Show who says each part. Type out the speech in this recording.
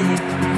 Speaker 1: dying.